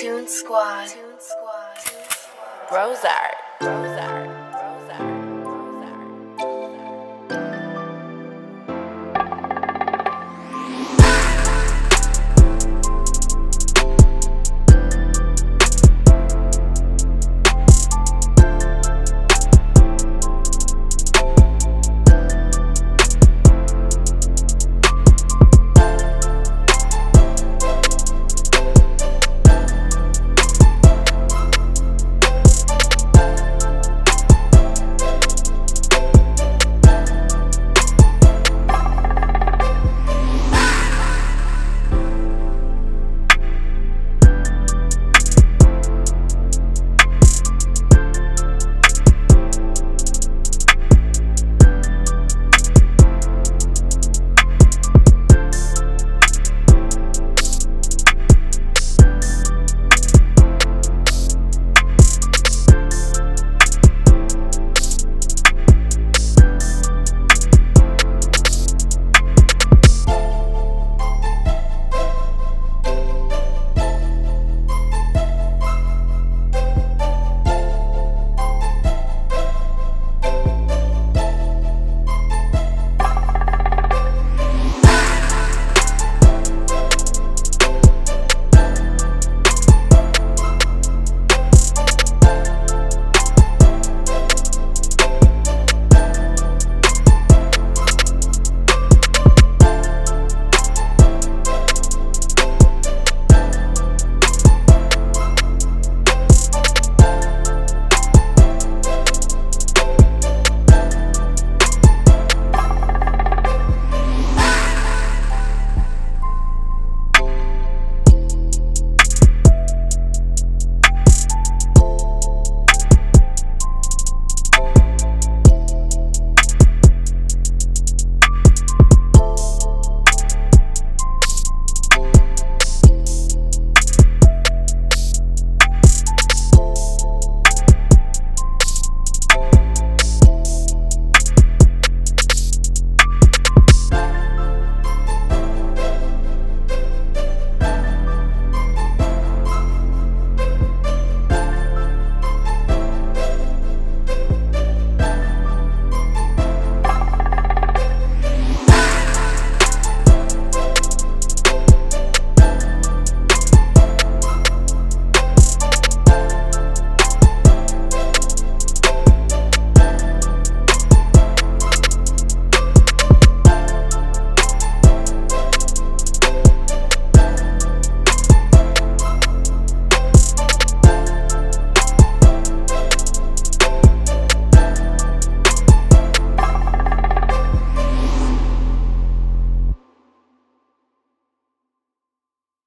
Tune Squad. Rosart.